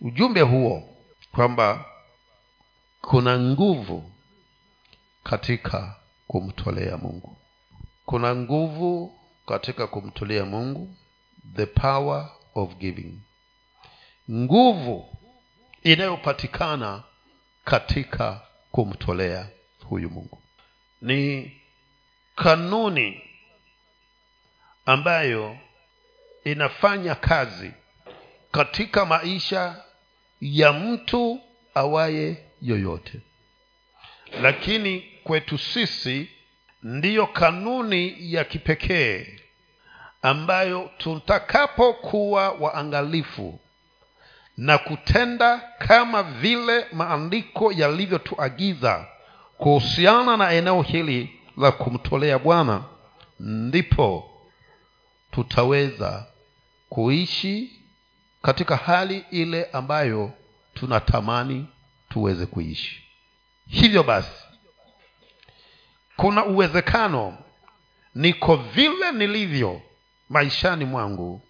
ujumbe huo kwamba kuna nguvu katika kumtolea mungu. Kuna nguvu katika kumtolea mungu the power of giving. Nguvu inayopatikana katika kumtolea huyu mungu. Ni kanuni ambayo inafanya kazi katika maisha ya mtu awaye yoyote. Lakini kwetu sisi ndiyo kanuni ya kipekee ambayo tutakapokuwa waangalifu na kutenda kama vile maandiko yalivyotuagiza kuhusiana na eneo hili la kumtolea bwana ndipo tutaweza kuishi katika hali ile ambayo tunatamani tuweze kuishi. Hivyo basi kuna uwezekano niko vile nilivyo maishani mwangu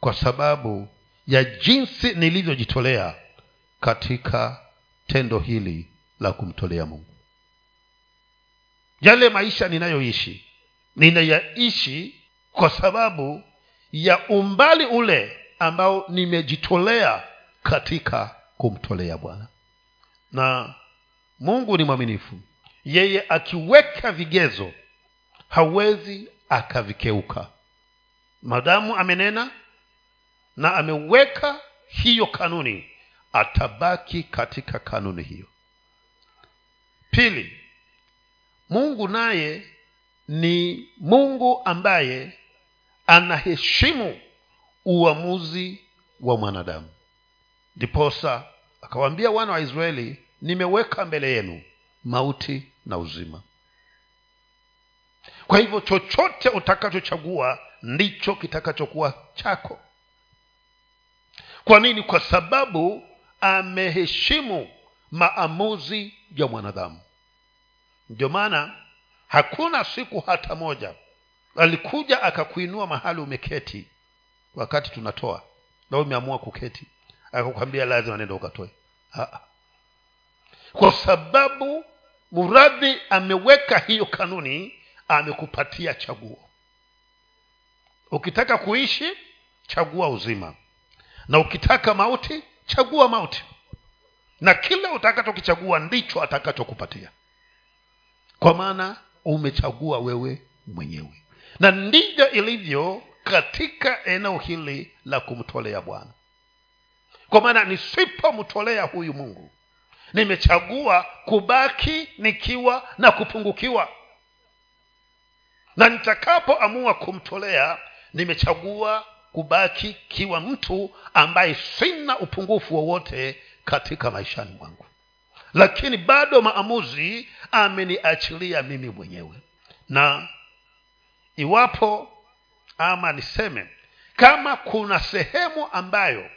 kwa sababu ya jinsi nilivyojitolea katika tendo hili la kumtolea mungu. Yale maisha ninayoishi ninayaishi kwa sababu ya umbali ule ambao nimejitolea katika kumtolea bwana. Na mungu ni mwaminifu. Yeye akiweka vigezo hawezi akavikeuka madamu amenena na ameweka hiyo kanuni atabaki katika kanuni hiyo. Pili mungu naye ni mungu ambaye anaheshimu uamuzi wa mwanadamu. Ndiposa akawaambia wana wa israeli nimeweka mbele yenu mauti na uzima. Kwa hivyo chochote utakachochagua ndicho kitakachokuwa chako. Kwa nini? Kwa sababu ameheshimu maamuzi ya mwanadamu. Ndio maana hakuna siku hata moja alikuja akakuinua mahali umeketi wakati tunatoa na umeamua kuketi akakwambia lazima nenda ukatoe. Kwa sababu muradhi ameweka hiyo kanuni amekupatia chaguo. Ukitaka kuishi chagua uzima. Na ukitaka mauti chagua mauti. Na kila utakachokichagua ndicho atakachokupatia. Kwa maana umechagua wewe mwenyewe. Na ndivyo ilivyo katika eneo hili la kumtolea bwana. Kwa maana nisipomtolea huyu mungu nimechagua kubaki nikiwa na kupungukiwa. Na nitakapoamua kumtolea nimechagua kubaki kiwa mtu ambaye sina upungufu wowote katika maishani mwangu. Lakini bado maamuzi ameniachilia mimi mwenyewe. Na iwapo ama niseme kama kuna sehemu ambayo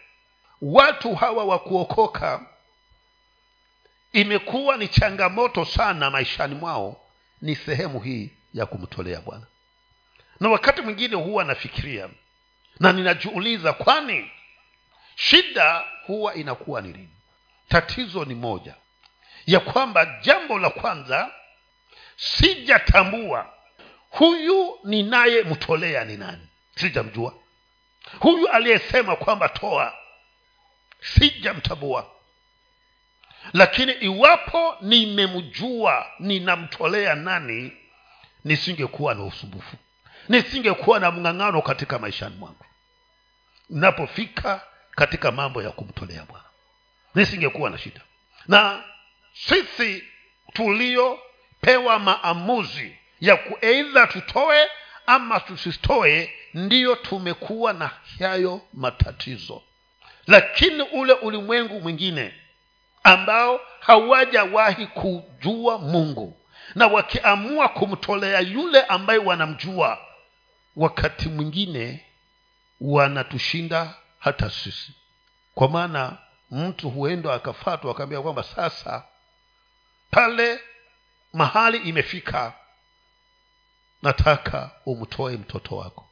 watu hawa wa kuokoka imekuwa ni changamoto sana maishani mwao ni sehemu hii ya kumtolea bwana. Na wakati mwingine huwa nafikiria na ninajiuliza kwani shida huwa inakuwa ni nini tatizo ni moja ya kwamba jambo la kwanza sijatambua huyu ninayemtolea ni nani? Sijamjua. Huyu aliyesema kwamba toa sijamtambua. Lakini iwapo nimemjua ninamtolea nani nisingekuwa na usumbufu. Nisingekuwa na mng'ang'ano katika maishani mwangu. Napofika katika mambo ya kumtolea bwana nisingekuwa na shida. Na sisi tuliopewa maamuzi ya kueidha tutoe ama tusitoe ndiyo tumekuwa na hayo matatizo. Lakini ule ulimwengu mwingine ambao hawajawahi kujua mungu na wakiamua kumtolea yule ambaye wanamjua wakati mwingine wanatushinda hata sisi. Kwa maana mtu huenda akafatwa akaambia kwamba sasa pale mahali imefika nataka umtoe mtoto wako.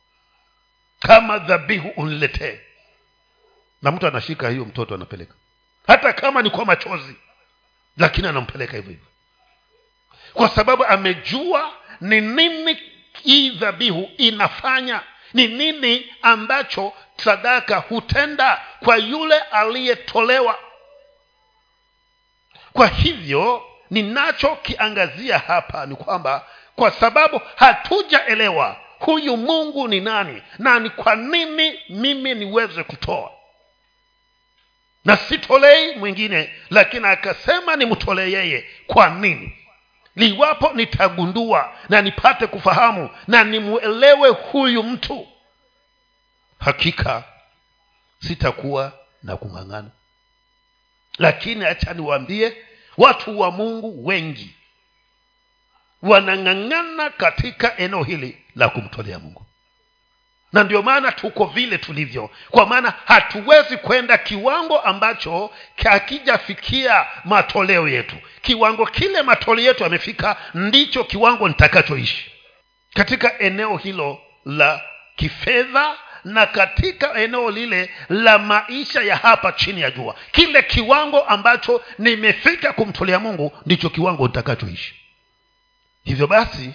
Kama dhabihu uniletee na mtu anashika hiyo mtoto anapeleka. Hata kama ni kwa machozi lakini anampeleka hivyo hivyo. Kwa sababu amejua ni nini hii dhabihu inafanya ni nini ambacho sadaka hutenda kwa yule aliyetolewa. Kwa hivyo ninachokiangazia hapa ni kwamba kwa sababu hatujaelewa huyu mungu ni nani na ni kwa nini mimi niweze kutoa. Na sitolei mwingine lakini akasema nimtolee yeye. Kwa nini? Liwapo nitagundua na nipate kufahamu na nimwelewe huyu mtu hakika sitakuwa na kung'ang'ana. Lakini acha niwaambie watu wa mungu wengi wanang'ang'ana katika eneo hili la kumtolea mungu. Na ndio maana tuko vile tulivyo. Kwa maana hatuwezi kwenda kiwango ambacho hakijafikia matoleo yetu. Kiwango kile matoleo yetu yamefika ndicho kiwango nitakachoishi. Katika eneo hilo la kifedha na katika eneo lile la maisha ya hapa chini ya jua. Kile kiwango ambacho nimefika kumtolea mungu ndicho kiwango nitakachoishi hivyo basi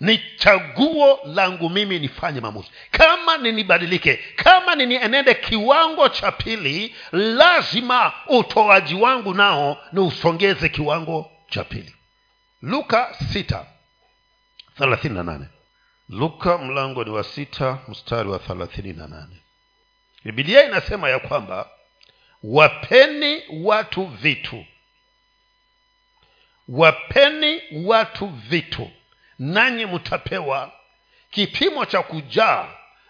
ni chaguo langu mimi nifanye maamuzi. Kama ninibadilike kama ninienende kiwango cha pili lazima utoaji wangu nao ni usongeze kiwango cha pili. Luka sita thelathini na nane. Luka mlango ni wa sita mstari wa thelathini na nane. Bibilia inasema ya kwamba wapeni watu vitu wapeni watu vitu nanyi mtapewa. Kipimo cha kujaa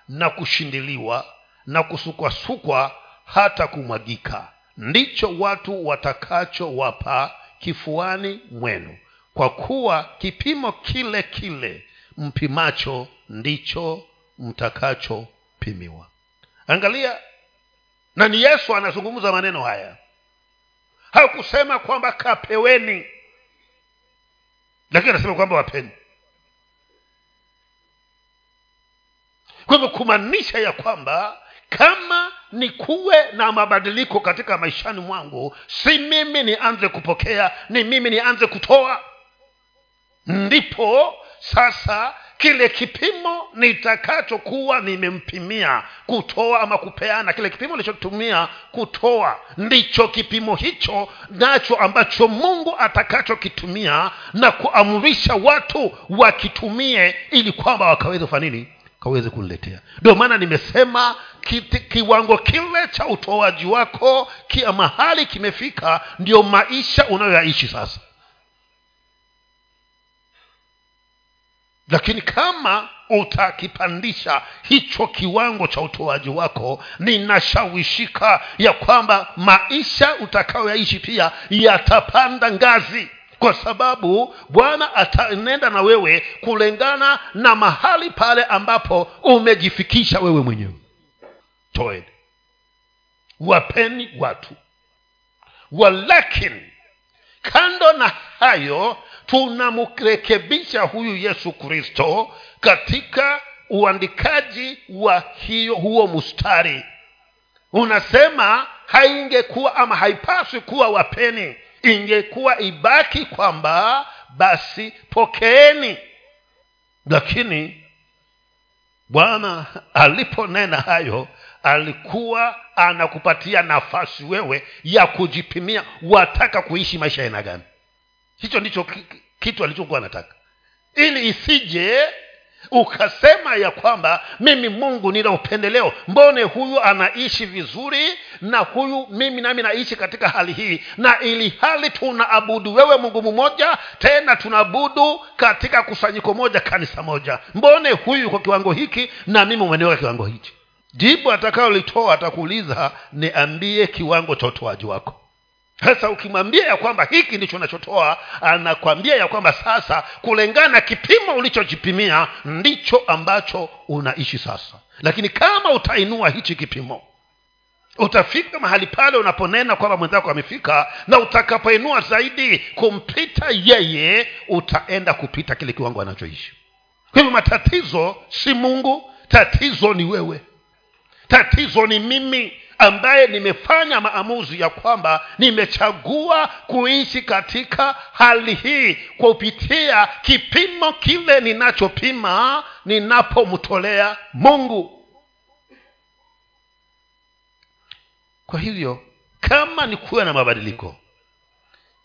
na kushindiliwa na kusukwasukwa hata kumwagika. Ndicho watu watakachowapa kifuani mwenu. Kwa kuwa kipimo kile kile mpimacho ndicho mtakachopimiwa angalia na ni yesu anazungumza maneno haya. Hakusema kwamba kapeweni lakini anasema kwamba wapeni kwa hivyo kumaanisha ya kwamba kama ni kuwe na mabadiliko katika maishani mwangu si mimi nianze kupokea ni mimi nianze kutoa. Ndipo sasa kile kipimo nitakachokuwa nimempimia kutoa ama kupeana kile kipimo nilichotumia kutoa ndicho kipimo hicho nacho ambacho mungu atakachokitumia na kuamrisha watu wakitumie ili kwamba wakaweze kufanya nini? Kaweze kuniletea. Ndio maana nimesema kiti, kiwango kile cha utoaji wako kia mahali kimefika ndio maisha unayoyaishi sasa lakini kama utakipandisha hicho kiwango cha utoaji wako ninashawishika ya kwamba maisha utakayoyaishi pia yatapanda ngazi. Kwa sababu bwana atanenda na wewe kulingana na mahali pale ambapo umejifikisha wewe mwenyewe. Toeni. Wapeni watu. Walakini kando na hayo tunamrekebisha huyu yesu kristo katika uandikaji wa hiyo huo mstari. Unasema haingekuwa ama haipaswi kuwa wapeni ingekuwa ibaki kwamba basi pokeeni. Lakini bwana aliponena hayo alikuwa anakupatia nafasi wewe ya kujipimia wataka kuishi maisha aina gani hicho ndicho kitu alichokuwa anataka. Ili isije ukasema ya kwamba mimi mungu nina upendeleo. Mbone huyu anaishi vizuri na huyu mimi nami naishi katika hali hii. Na ili hali tunaabudu wewe mungu mmoja tena tunaabudu katika kusanyiko moja kanisa moja. Mbone huyu kwa kiwango hiki na mimi umeniweka kiwango hichi. Jibu atakayolitoa atakuuliza niambie kiwango cha utoaji wako sasa ukimwambia ya kwamba hiki ndicho unachotoa anakwambia ya kwamba sasa kulingana kipimo ulichojipimia ndicho ambacho unaishi sasa. Lakini kama utainua hichi kipimo utafika mahali pale unaponena kwamba mwenzako amefika na utakapoinua zaidi kumpita yeye utaenda kupita kile kiwango anachoishi. Kwa hivyo matatizo si mungu tatizo ni wewe. Tatizo ni mimi ambaye nimefanya maamuzi ya kwamba nimechagua kuishi katika hali hii kupitia kipimo kile ninachopima ninapomtolea mungu. Kwa hivyo kama ni kuwa na mabadiliko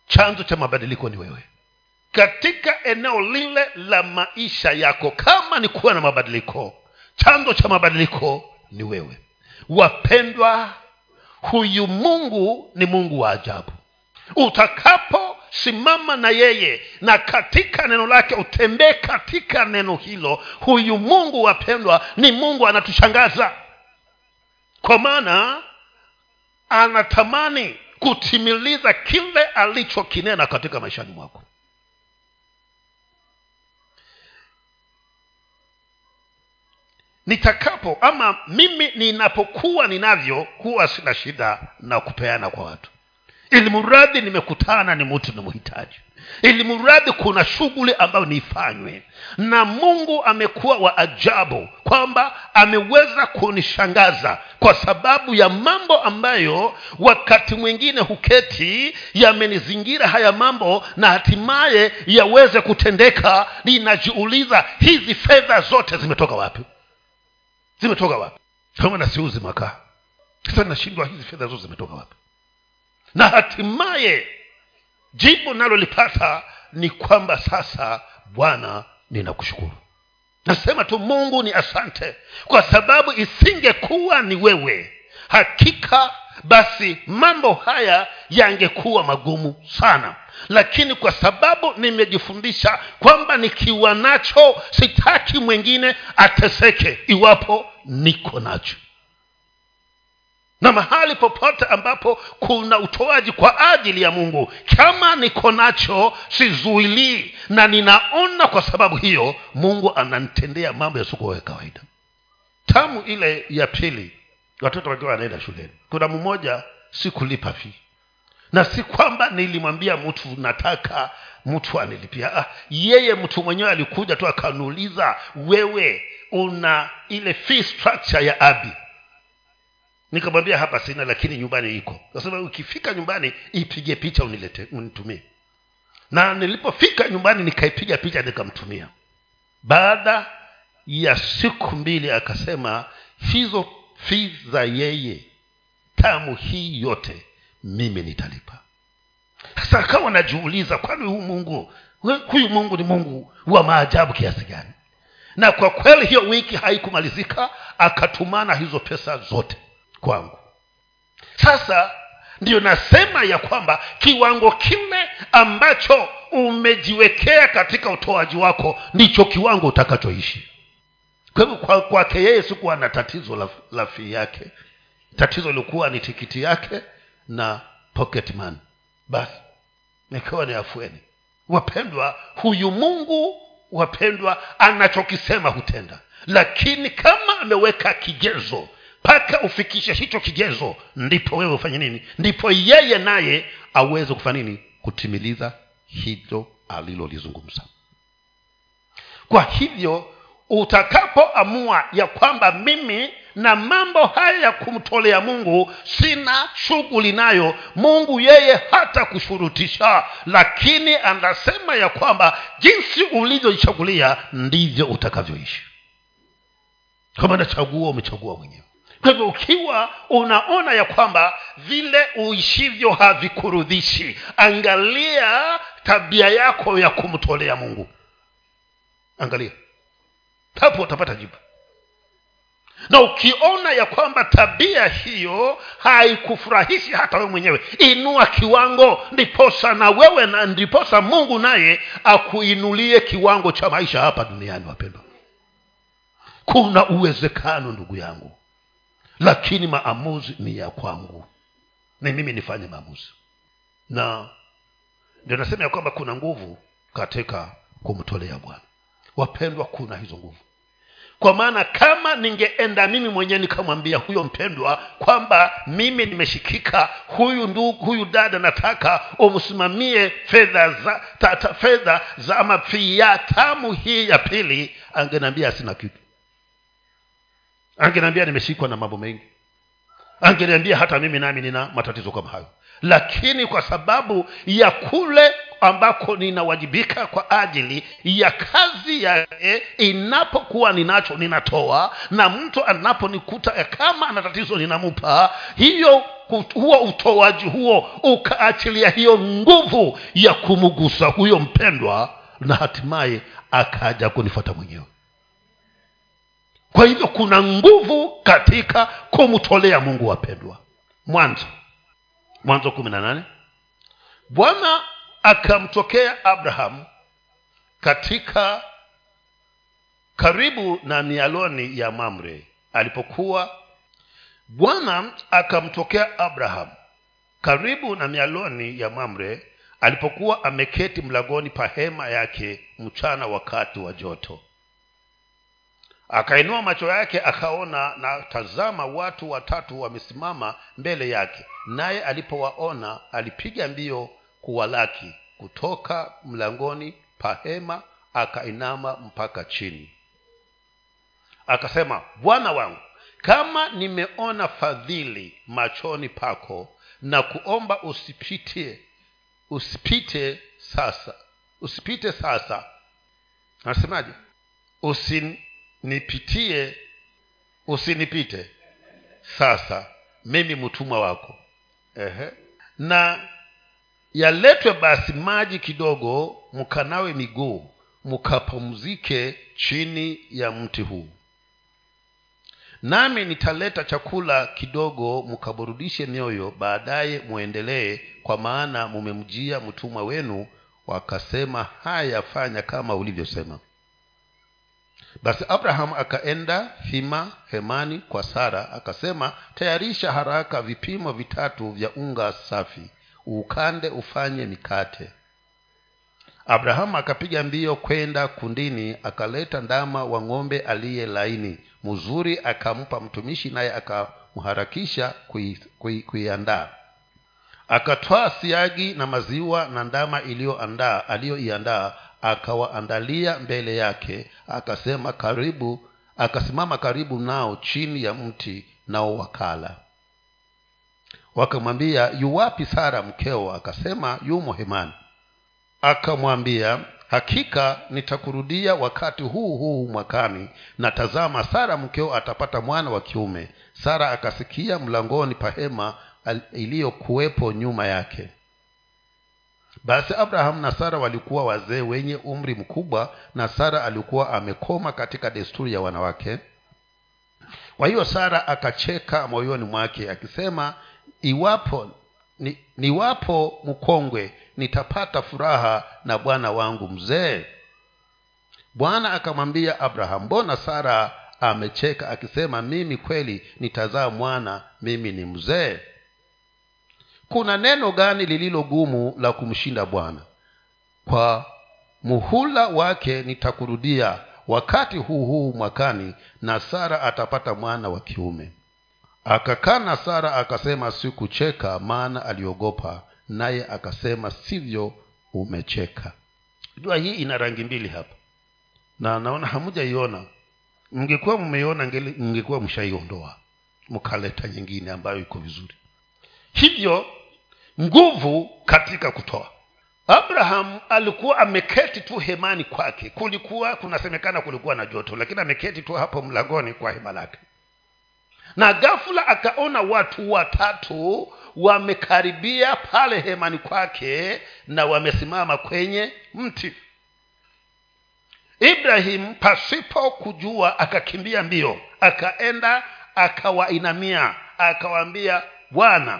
chanzo cha mabadiliko ni wewe. Katika eneo lile la maisha yako kama ni kuwa na mabadiliko chanzo cha mabadiliko ni wewe wapendwa huyu mungu ni mungu wa ajabu. Utakaposimama na yeye na katika neno lake utembee katika neno hilo huyu mungu wapendwa ni mungu anatushangaza. Kwa maana anatamani kutimiliza kile alichokinena katika maishani mwako nitakapo ama mimi ninapokuwa ninavyo huwa sina shida na kupeana kwa watu. Ili mradhi nimekutana ni mtu ni mhitaji ili mradhi kuna shughuli ambayo niifanywe. Na mungu amekuwa wa ajabu kwamba ameweza kunishangaza kwa sababu ya mambo ambayo wakati mwingine huketi yamenizingira haya mambo na hatimaye yaweze kutendeka. Ninajiuliza hizi fedha zote zimetoka wapi zimetoka wapi? Kama nasiuzi makaa sasa nashindwa hizi fedha zote zimetoka wapi? Na hatimaye jibu nalolipata ni kwamba sasa bwana ninakushukuru. Nasema tu mungu ni asante kwa sababu isingekuwa ni wewe hakika basi mambo haya yangekuwa magumu sana. Lakini kwa sababu nimejifundisha kwamba nikiwa nacho sitaki mwingine ateseke iwapo niko nacho. Na mahali popote ambapo kuna utoaji kwa ajili ya mungu kama niko nacho sizuilii. Na ninaona kwa sababu hiyo mungu ananitendea mambo yasiokuwa ya kawaida. Tamu ile ya pili watoto wakiwa wanaenda shuleni. Kuna mmoja sikulipa fii na si kwamba nilimwambia mtu nataka mtu anilipia ah, yeye mtu mwenyewe alikuja tu akanuuliza wewe una ile fee structure ya abi? Nikamwambia hapa sina lakini nyumbani iko. Nasema ukifika nyumbani ipige picha unilete unitumie. Na nilipofika nyumbani nikaipiga picha nikamtumia. Baada ya siku mbili akasema hizo fi za yeye tamu hii yote mimi nitalipa. Sasa akawa najiuliza kwani huyu mungu huyu mungu ni mungu wa maajabu kiasi gani? Na kwa kweli hiyo wiki haikumalizika akatumana hizo pesa zote kwangu. Sasa ndiyo nasema ya kwamba kiwango kile ambacho umejiwekea katika utoaji wako ndicho kiwango utakachoishi kwa hivyo kwake kwa yeye sikuwa na tatizo la, la fii yake. Tatizo lilikuwa ni tikiti yake na pocket basi nikawa ni afueni. Wapendwa huyu mungu wapendwa anachokisema hutenda. Lakini kama ameweka kigezo mpaka ufikishe hicho kigezo ndipo wewe ufanye nini? Ndipo yeye naye aweze kufanya nini? Kutimiliza hilo alilolizungumza. Kwa hivyo utakapoamua ya kwamba mimi na mambo haya ya kumtolea mungu sina shughuli nayo mungu yeye hata kushurutisha. Lakini anasema ya kwamba jinsi ulivyoichagulia ndivyo utakavyoishi. Kama nachagua umechagua mwenyewe. Kwa hivyo ukiwa unaona ya kwamba vile uishivyo havikurudhishi angalia tabia yako ya kumtolea mungu. Angalia hapo utapata jibu. Na ukiona ya kwamba tabia hiyo haikufurahishi hata wewe mwenyewe inua kiwango ndiposa na wewe na ndiposa mungu naye akuinulie kiwango cha maisha hapa duniani wapendwa. Kuna uwezekano ndugu yangu lakini maamuzi ni ya kwangu. Ni mimi nifanye maamuzi. Na ndio nasema ya kwamba kuna nguvu katika kumtolea bwana. Wapendwa kuna hizo nguvu kwa maana kama ningeenda mimi mwenyewe nikamwambia huyo mpendwa kwamba mimi nimeshikika huyu ndugu huyu dada nataka umsimamie fedha za tata, fedha za ama tamu hii ya pili angeniambia sina kitu. Angeniambia nimeshikwa na mambo mengi. Angeniambia hata mimi nami nina matatizo kama hayo. Lakini kwa sababu ya kule ambako ninawajibika kwa ajili ya kazi yake inapokuwa ninacho ninatoa na mtu anaponikuta kama ana tatizo ninamupa hiyo huo utoaji huo ukaachilia hiyo nguvu ya kumgusa huyo mpendwa na hatimaye akaja kunifata mwenyewe. Kwa hivyo kuna nguvu katika kumtolea mungu wapendwa. Mwanzo. Mwanzo kumi na nane. Bwana akamtokea abraham katika karibu na mialoni ya mamre. Alipokuwa bwana akamtokea abraham karibu na mialoni ya mamre alipokuwa ameketi mlangoni pa hema yake mchana wakati wa joto. Akainua macho yake akaona na tazama watu watatu wamesimama mbele yake. Naye alipowaona alipiga mbio kuwalaki kutoka mlangoni pa hema akainama mpaka chini. Akasema bwana wangu kama nimeona fadhili machoni pako na kuomba usipite usipite sasa usipite sasa. Anasemaje? Usinipitie usinipite sasa mimi mtumwa wako. Ehe. na yaletwe basi maji kidogo mkanawe miguu mkapumzike chini ya mti huu. Nami nitaleta chakula kidogo mkaburudishe mioyo baadaye mwendelee kwa maana mumemjia mtumwa wenu wakasema haya fanya kama ulivyosema. Basi abrahamu akaenda hima hemani kwa sara akasema tayarisha haraka vipimo vitatu vya unga safi ukande ufanye mikate. Abrahamu akapiga mbio kwenda kundini akaleta ndama wa ng'ombe aliye laini. Mzuri akampa mtumishi naye akamharakisha kuiandaa. Akatwaa siagi na maziwa na ndama iliyoandaa aliyoiandaa akawaandalia mbele yake. Akasema karibu akasimama karibu nao chini ya mti nao wakala wakamwambia yuwapi sara mkeo? Akasema yumo hemani. Akamwambia hakika nitakurudia wakati huu huu mwakani na tazama sara mkeo atapata mwana wa kiume. Sara akasikia mlangoni pa hema iliyokuwepo nyuma yake. Basi abrahamu na sara walikuwa wazee wenye umri mkubwa na sara alikuwa amekoma katika desturi ya wanawake. Kwa hiyo sara akacheka moyoni mwake akisema iwapo ni, niwapo mkongwe nitapata furaha na bwana wangu mzee. Bwana akamwambia abraham mbona sara amecheka akisema mimi kweli nitazaa mwana mimi ni mzee kuna neno gani lililo gumu la kumshinda bwana? Kwa muhula wake nitakurudia wakati huu huu mwakani na sara atapata mwana wa kiume akakana sara akasema sikucheka maana aliogopa. Naye akasema sivyo umecheka. Jua hii ina rangi mbili hapa. Na naona hamujaiona. Mngekuwa mmeiona mngekuwa mshaiondoa mkaleta nyingine ambayo iko vizuri. Hivyo nguvu katika kutoa. Abraham alikuwa ameketi tu hemani kwake. Kulikuwa kunasemekana kulikuwa na joto lakini ameketi tu hapo mlangoni kwa hema lake na ghafula akaona watu watatu wamekaribia pale hemani kwake na wamesimama kwenye mti. Ibrahimu pasipo kujua akakimbia mbio akaenda akawainamia akawaambia bwana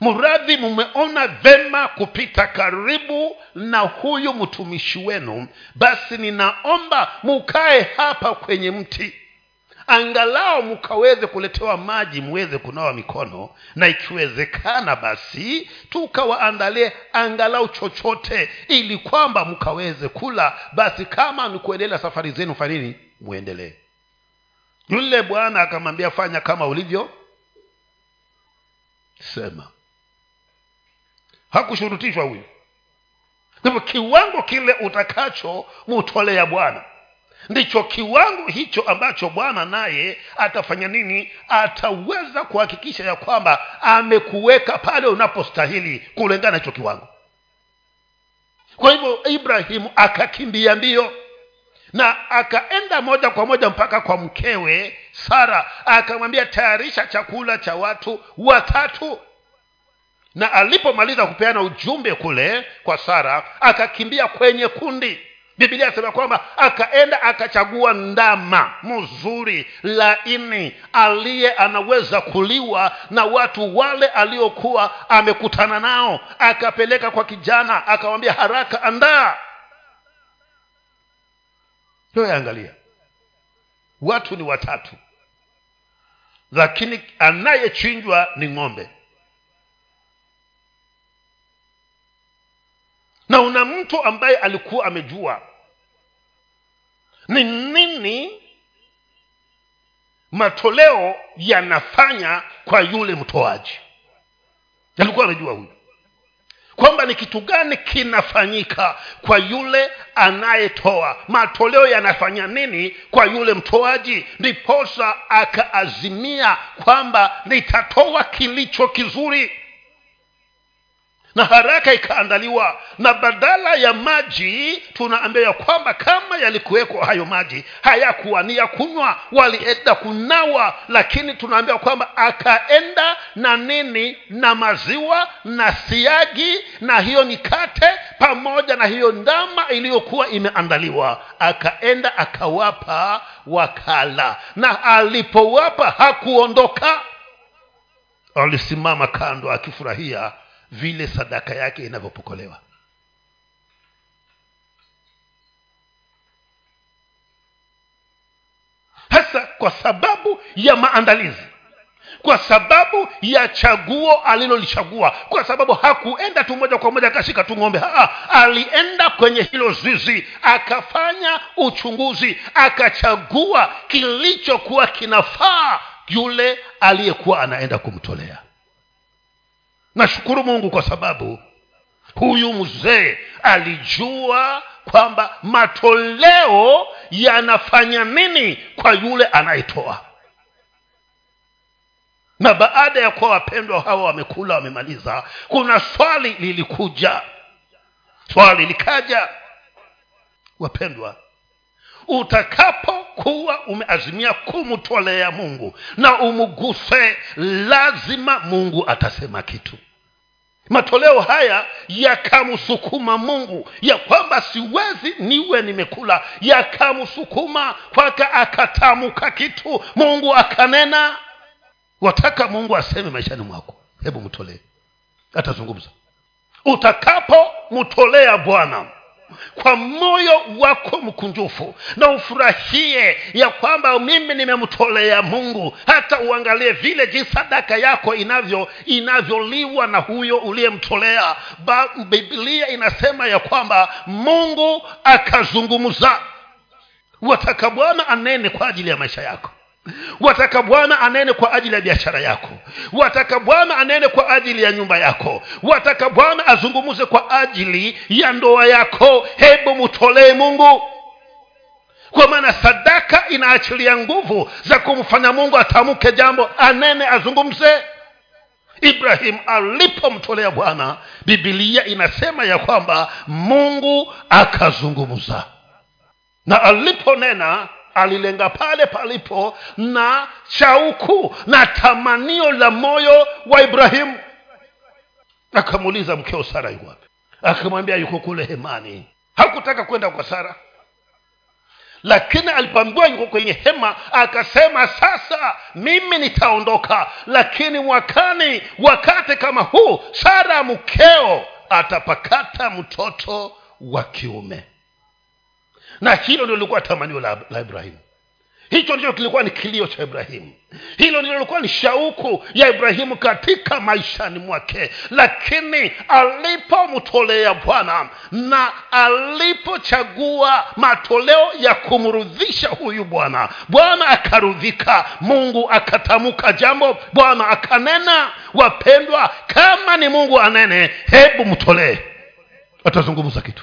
mradhi mumeona vema kupita karibu na huyu mtumishi wenu basi ninaomba mukae hapa kwenye mti angalau mkaweze kuletewa maji muweze kunawa mikono na ikiwezekana basi tukawaandalie angalau chochote ili kwamba mkaweze kula. Basi kama ni kuendelea safari zenu fanini mwendelee yule bwana akamwambia fanya kama ulivyo sema. Hakushurutishwa huyu. Hivyo kiwango kile utakacho mutolea bwana ndicho kiwango hicho ambacho bwana naye atafanya nini? Ataweza kuhakikisha ya kwamba amekuweka pale unapostahili kulingana na hicho kiwango. Kwa hivyo ibrahimu akakimbia mbio na akaenda moja kwa moja mpaka kwa mkewe sara akamwambia tayarisha chakula cha watu watatu. Na alipomaliza kupeana ujumbe kule kwa sara akakimbia kwenye kundi bibilia anasema kwamba akaenda akachagua ndama mzuri laini aliye anaweza kuliwa na watu wale aliokuwa amekutana nao. Akapeleka kwa kijana akawambia haraka andaa. Hiyo angalia watu ni watatu lakini anayechinjwa ni ng'ombe na una mtu ambaye alikuwa amejua. Ni nini matoleo yanafanya kwa yule mtoaji? Alikuwa amejua huyu. Kwamba ni kitu gani kinafanyika kwa yule anayetoa? Matoleo yanafanya nini kwa yule mtoaji? Ndiposa akaazimia kwamba nitatoa kilicho kizuri na haraka ikaandaliwa. Na badala ya maji tunaambia ya kwamba kama yalikuwekwa hayo maji hayakuwa ni ya kunywa walienda kunawa. Lakini tunaambia kwamba akaenda na nini? Na maziwa na siagi na hiyo mikate pamoja na hiyo ndama iliyokuwa imeandaliwa. Akaenda akawapa wakala. Na alipowapa hakuondoka. Alisimama kando akifurahia vile sadaka yake inavyopokolewa. Hasa kwa sababu ya maandalizi kwa sababu ya chaguo alilolichagua kwa sababu hakuenda tu moja kwa moja akashika tu ng'ombe. Haa, alienda kwenye hilo zizi akafanya uchunguzi akachagua kilichokuwa kinafaa yule aliyekuwa anaenda kumtolea nashukuru mungu kwa sababu huyu mzee alijua kwamba matoleo yanafanya nini kwa yule anayetoa. Na baada ya kuwa wapendwa hawa wamekula wamemaliza kuna swali lilikuja. Swali likaja. Wapendwa utakapokuwa umeazimia kumtolea mungu na umguse lazima mungu atasema kitu. Matoleo haya yakamsukuma mungu ya kwamba siwezi niwe nimekula. Yakamsukuma kwaka akatamka kitu. Mungu akanena. Wataka mungu aseme maishani mwako. Hebu mtolee. Atazungumza. Utakapomtolea bwana kwa moyo wako mkunjufu na ufurahie ya kwamba mimi nimemtolea mungu. Hata uangalie vile jinsi sadaka yako inavyo inavyoliwa na huyo uliyemtolea. Biblia inasema ya kwamba mungu akazungumza. Wataka bwana anene kwa ajili ya maisha yako wataka bwana anene kwa ajili ya biashara yako. Wataka bwana anene kwa ajili ya nyumba yako. Wataka bwana azungumze kwa ajili ya ndoa yako. Hebu mtolee mungu. Kwa maana sadaka inaachilia nguvu za kumfanya mungu atamke jambo anene azungumze. Ibrahim alipomtolea bwana bibilia inasema ya kwamba mungu akazungumza na aliponena alilenga pale palipo na shauku na tamanio la moyo wa ibrahimu akamuuliza mkeo sara yuko akamwambia yuko kule hemani. Hakutaka kwenda kwa sara. Lakini alipoambiwa yuko kwenye hema akasema sasa mimi nitaondoka lakini mwakani wakati kama huu sara mkeo atapakata mtoto wa kiume na hilo ndio lilikuwa tamanio la, la ibrahimu. Hicho ndicho kilikuwa ni kilio cha ibrahimu. Hilo ndilo lilikuwa ni shauku ya ibrahimu katika maishani mwake. Lakini alipomtolea bwana na alipochagua matoleo ya kumrudhisha huyu bwana bwana akarudhika mungu akatamka jambo bwana akanena wapendwa kama ni mungu anene hebu mtolee. Atazungumza kitu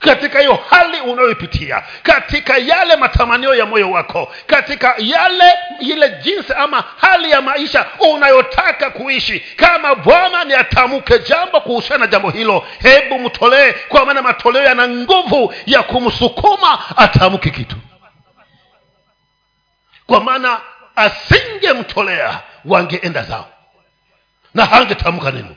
katika hiyo hali unayoipitia katika yale matamanio ya moyo wako katika yale ile jinsi ama hali ya maisha unayotaka kuishi. Kama bwana ni atamke jambo kuhusiana na jambo hilo hebu mtolee kwa maana matoleo yana nguvu ya kumsukuma atamke kitu. Kwa maana asingemtolea wangeenda zao. Na hangetamka neno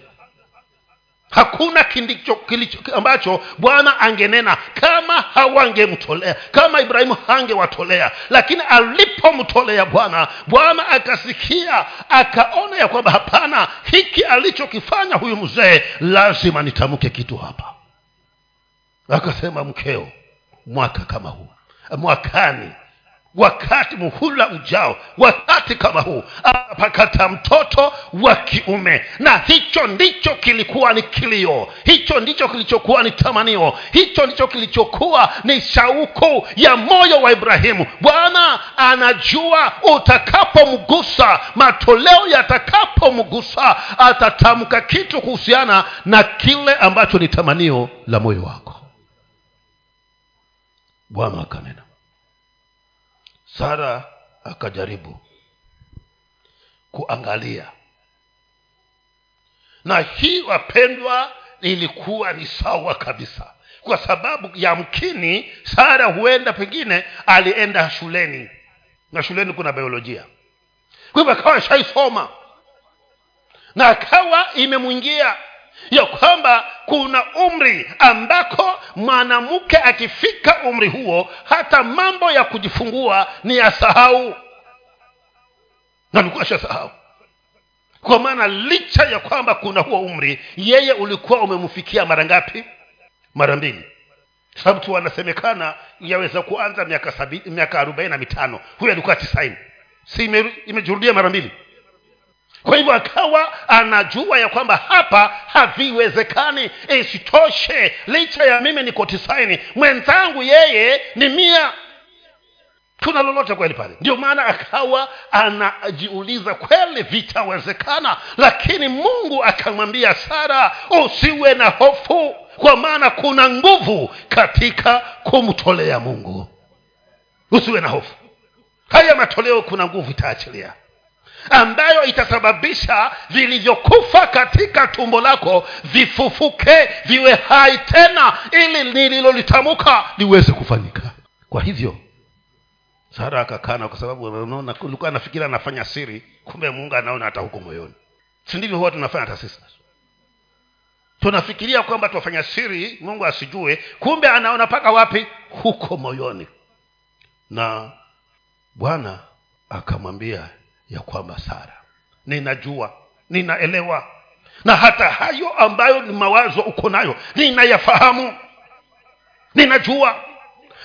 hakuna kindicho, kilicho, ambacho bwana angenena kama hawangemtolea kama ibrahimu hangewatolea. Lakini alipomtolea bwana bwana akasikia akaona ya kwamba hapana hiki alichokifanya huyu mzee lazima nitamke kitu hapa. Akasema mkeo mwaka kama huu mwakani wakati muhula ujao wakati kama huu apakata mtoto wa kiume. Na hicho ndicho kilikuwa ni kilio hicho ndicho kilichokuwa ni tamanio hicho ndicho kilichokuwa ni shauku ya moyo wa ibrahimu. Bwana anajua utakapomgusa matoleo yatakapomgusa atatamka kitu kuhusiana na kile ambacho ni tamanio la moyo wako. Bwana akanena sara akajaribu kuangalia. Na hii wapendwa ilikuwa ni sawa kabisa. Kwa sababu yamkini sara huenda pengine alienda shuleni. Na shuleni kuna biolojia. Kwa hivyo akawa shaisoma na akawa imemwingia ya kwamba kuna umri ambako mwanamke akifika umri huo hata mambo ya kujifungua ni ya sahau. Na alikuwa shasahau. Kwa maana licha ya kwamba kuna huo umri yeye ulikuwa umemfikia mara ngapi? Mara mbili. Sababu tu wanasemekana yaweza kuanza miaka miaka arobaini na mitano. Huyo alikuwa tisaini si imejurudia mara mbili kwa hivyo akawa anajua ya kwamba hapa haviwezekani. Isitoshe licha ya mimi niko tisaini mwenzangu yeye ni mia. Kuna lolote kweli pale? Ndio maana akawa anajiuliza kweli vitawezekana lakini mungu akamwambia sara usiwe na hofu kwa maana kuna nguvu katika kumtolea mungu. Usiwe na hofu. Haya matoleo kuna nguvu itaachilia ambayo itasababisha vilivyokufa katika tumbo lako vifufuke viwe hai tena ili nililolitamka liweze kufanyika. Kwa hivyo sara akakana kwa sababu ulikuwa anafikiri anafanya siri kumbe mungu anaona hata huko moyoni. Si huwa tunafanya hata sisi? Tunafikiria kwamba tuwafanya siri mungu asijue kumbe anaona mpaka wapi? Huko moyoni. Na bwana akamwambia ya kwamba sara ninajua ninaelewa. Na hata hayo ambayo ni mawazo uko nayo ninayafahamu. Ninajua.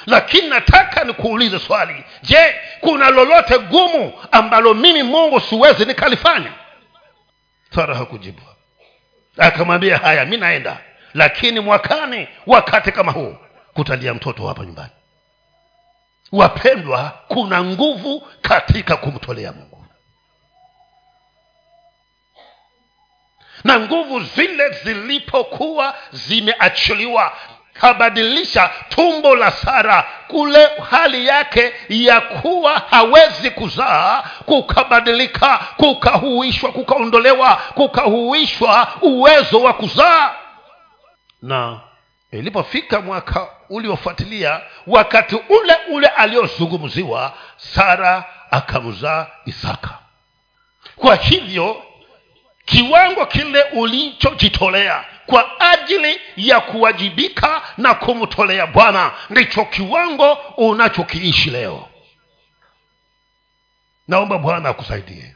Lakini nataka nikuulize swali. Je kuna lolote gumu ambalo mimi mungu siwezi nikalifanya? Sara hakujibu. Akamwambia haya mi naenda. Lakini mwakani wakati kama huu kutalia mtoto hapa nyumbani. Wapendwa kuna nguvu katika kumtolea mungu na nguvu zile zilipokuwa zimeachiliwa kabadilisha tumbo la sara kule hali yake ya kuwa hawezi kuzaa kukabadilika kukahuishwa kukaondolewa kukahuishwa uwezo wa kuzaa. Na ilipofika mwaka uliofuatilia wakati ule ule aliozungumziwa sara akamzaa isaka. Kwa hivyo kiwango kile ulichojitolea kwa ajili ya kuwajibika na kumtolea bwana. Ndicho kiwango unachokiishi leo. Naomba bwana akusaidie.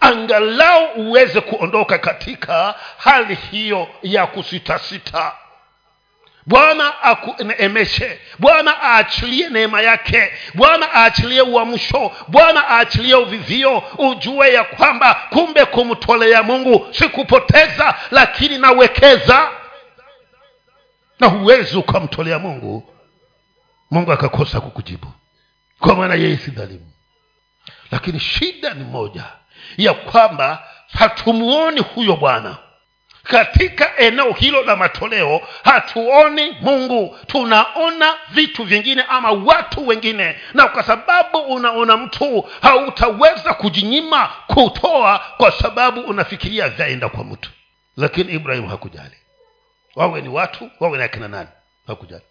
Angalau uweze kuondoka katika hali hiyo ya kusitasita bwana akuneemeshe bwana aachilie neema yake. Bwana aachilie uamsho. Bwana aachilie uvivio. Ujue ya kwamba kumbe kumtolea mungu sikupoteza lakini nawekeza. Na huwezi ukamtolea mungu. Mungu akakosa kukujibu. Kwa maana yeye si dhalimu. Lakini shida ni moja ya kwamba hatumuoni huyo bwana katika eneo hilo la matoleo hatuoni mungu. Tunaona vitu vingine ama watu wengine. Na kwa sababu unaona mtu hautaweza kujinyima kutoa kwa sababu unafikiria vyaenda kwa mtu. Lakini ibrahimu hakujali. Wawe ni watu wawe ni akina nani hakujali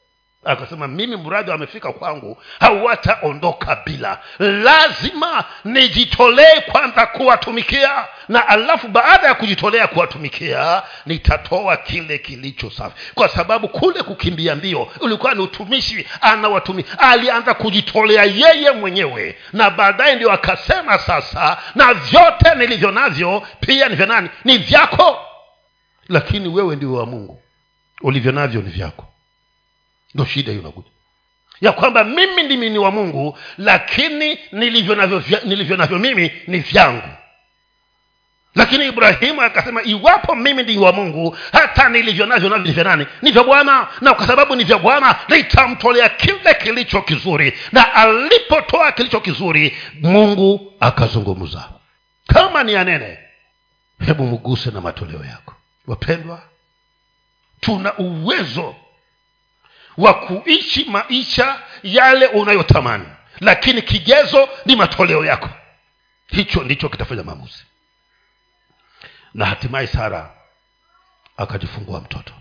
akasema mimi mradi wamefika kwangu hawataondoka bila. Lazima nijitolee kwanza kuwatumikia na alafu baada ya kujitolea kuwatumikia nitatoa kile kilicho safi. Kwa sababu kule kukimbia mbio ulikuwa ni utumishi anawatumi alianza kujitolea yeye mwenyewe na baadaye ndio akasema sasa na vyote nilivyo navyo pia ni vya nani? Ni vyako. Lakini wewe ndio wa mungu. Ulivyo navyo ni vyako ndo shida hiyo inakuja ya kwamba mimi ndimi ni wa mungu lakini nilivyo navyo, nilivyo navyo mimi ni vyangu. Lakini ibrahimu akasema iwapo mimi ndi wa mungu hata nilivyo navyo navyo ni vya nani? Ni vya bwana. Na kwa sababu ni vya bwana nitamtolea kile kilicho kizuri. Na alipotoa kilicho kizuri mungu akazungumza. Kama ni anene hebu mguse na matoleo yako. Wapendwa tuna uwezo wa kuishi maisha yale unayotamani. Lakini kigezo ni matoleo yako. Hicho ndicho kitafanya maamuzi. Na hatimaye sara akajifungua mtoto.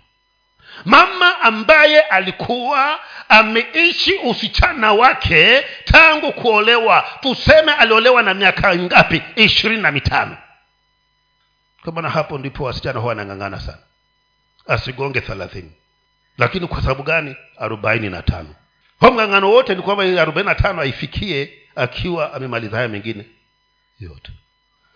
Mama ambaye alikuwa ameishi usichana wake tangu kuolewa tuseme aliolewa na miaka ngapi? Ishirini na mitano. Kwa maana hapo ndipo wasichana huwa anang'ang'ana sana. Asigonge thelathini lakini kwa sababu gani? Arobaini na tano. Kwa mng'ang'ano wote ni kwamba arobaini na tano aifikie akiwa amemaliza haya mengine yote.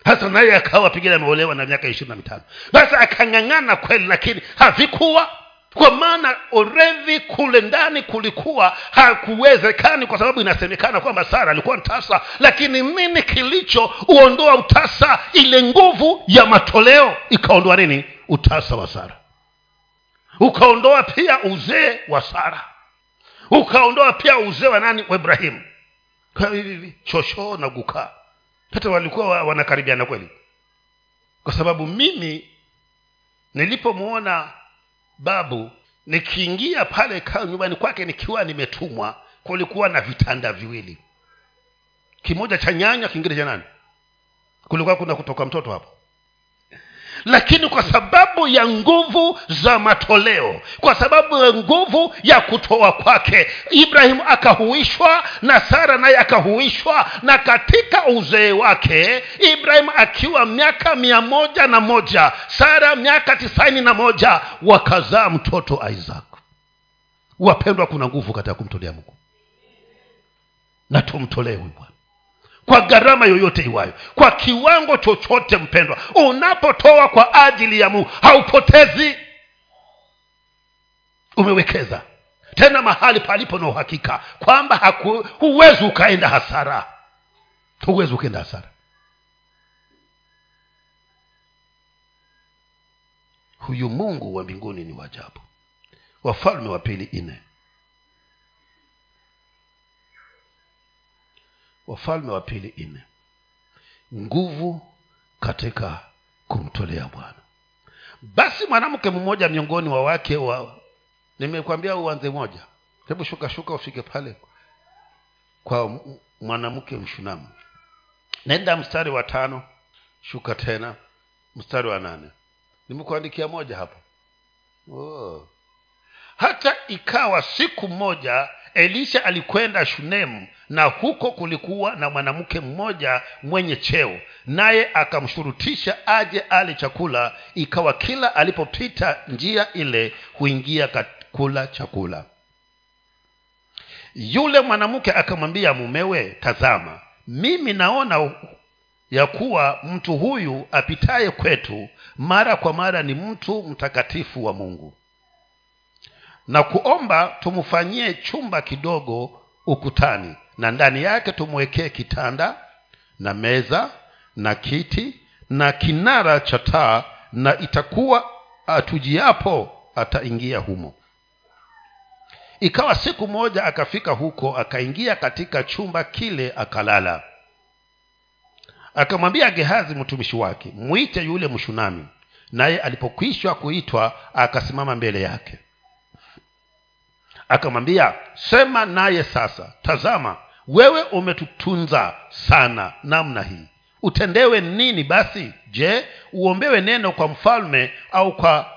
Hasa naye akawa pengine ameolewa na miaka ishirini na mitano. Sasa akang'ang'ana kweli lakini havikuwa kwa maana orevi kule ndani kulikuwa hakuwezekani kwa sababu inasemekana kwamba sara alikuwa mtasa. Lakini nini kilicho uondoa utasa? Ile nguvu ya matoleo ikaondoa nini? Utasa wa sara ukaondoa pia uzee wa sara. Ukaondoa pia uzee wa nani? Wa ibrahimu choshoo na gukaa hata walikuwa wanakaribiana kweli? Kwa sababu mimi nilipomwona babu nikiingia pale nyumbani kwake nikiwa nimetumwa kulikuwa na vitanda viwili. Kimoja cha nyanya kingine cha nani? Kulikuwa kuna kutoka mtoto hapo lakini kwa sababu ya nguvu za matoleo kwa sababu ya nguvu ya kutoa kwake ibrahimu akahuishwa na sara naye akahuishwa na katika uzee wake ibrahimu akiwa miaka mia moja na moja sara miaka tisaini na moja wakazaa mtoto isaac. Wapendwa kuna nguvu katika kumtolea mungu. Na tumtolee huyu kwa gharama yoyote iwayo kwa kiwango chochote mpendwa unapotoa kwa ajili ya mungu haupotezi. Umewekeza tena mahali palipo na uhakika kwamba huwezi ukaenda hasara. Huwezi ukaenda hasara. Huyu mungu wa mbinguni ni wajabu wafalme wa pili nne wafalme wa pili nne. Nguvu katika kumtolea bwana. Basi mwanamke mmoja miongoni wa wake wa nimekwambia uanze moja. Hebu shuka shuka ufike pale kwa mwanamke mshunamu. Nenda mstari wa tano shuka tena mstari wa nane. Nimekuandikia moja hapo oh. hata ikawa siku moja elisha alikwenda shunemu na huko kulikuwa na mwanamke mmoja mwenye cheo. Naye akamshurutisha aje ale chakula ikawa kila alipopita njia ile huingia kula chakula. Yule mwanamke akamwambia mumewe tazama mimi naona ya kuwa mtu huyu apitaye kwetu mara kwa mara ni mtu mtakatifu wa mungu na kuomba tumfanyie chumba kidogo ukutani na ndani yake tumwekee kitanda na meza na kiti na kinara cha taa na itakuwa atujiapo ataingia humo. Ikawa siku moja akafika huko akaingia katika chumba kile akalala. Akamwambia gehazi mtumishi wake mwite yule mshunami. Naye alipokwishwa kuitwa akasimama mbele yake akamwambia sema naye sasa. Tazama wewe umetutunza sana namna hii. Utendewe nini basi? Je uombewe neno kwa mfalme au kwa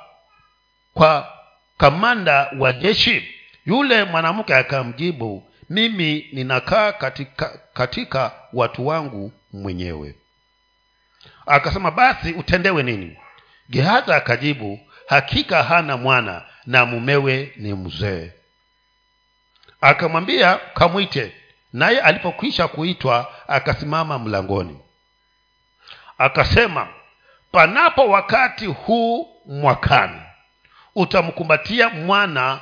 kwa kamanda wa jeshi? Yule mwanamke akamjibu mimi ninakaa katika katika watu wangu mwenyewe. Akasema basi utendewe nini? Gehaza akajibu hakika hana mwana na mumewe ni mzee akamwambia kamwite. Naye alipokwisha kuitwa akasimama mlangoni. Akasema panapo wakati huu mwakani utamkumbatia mwana.